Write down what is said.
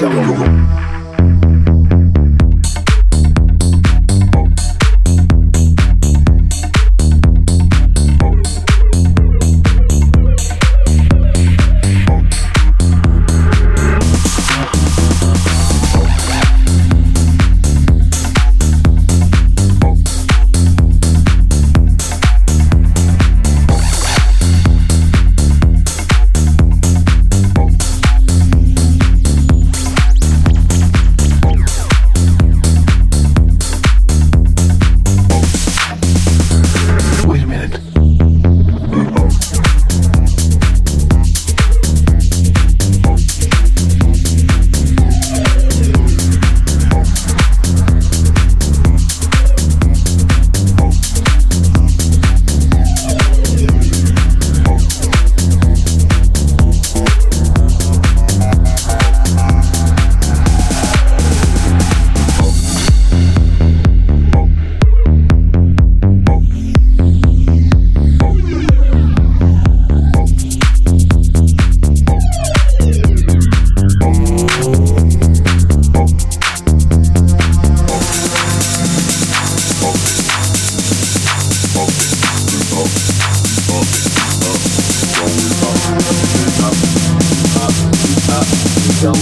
Então. Go.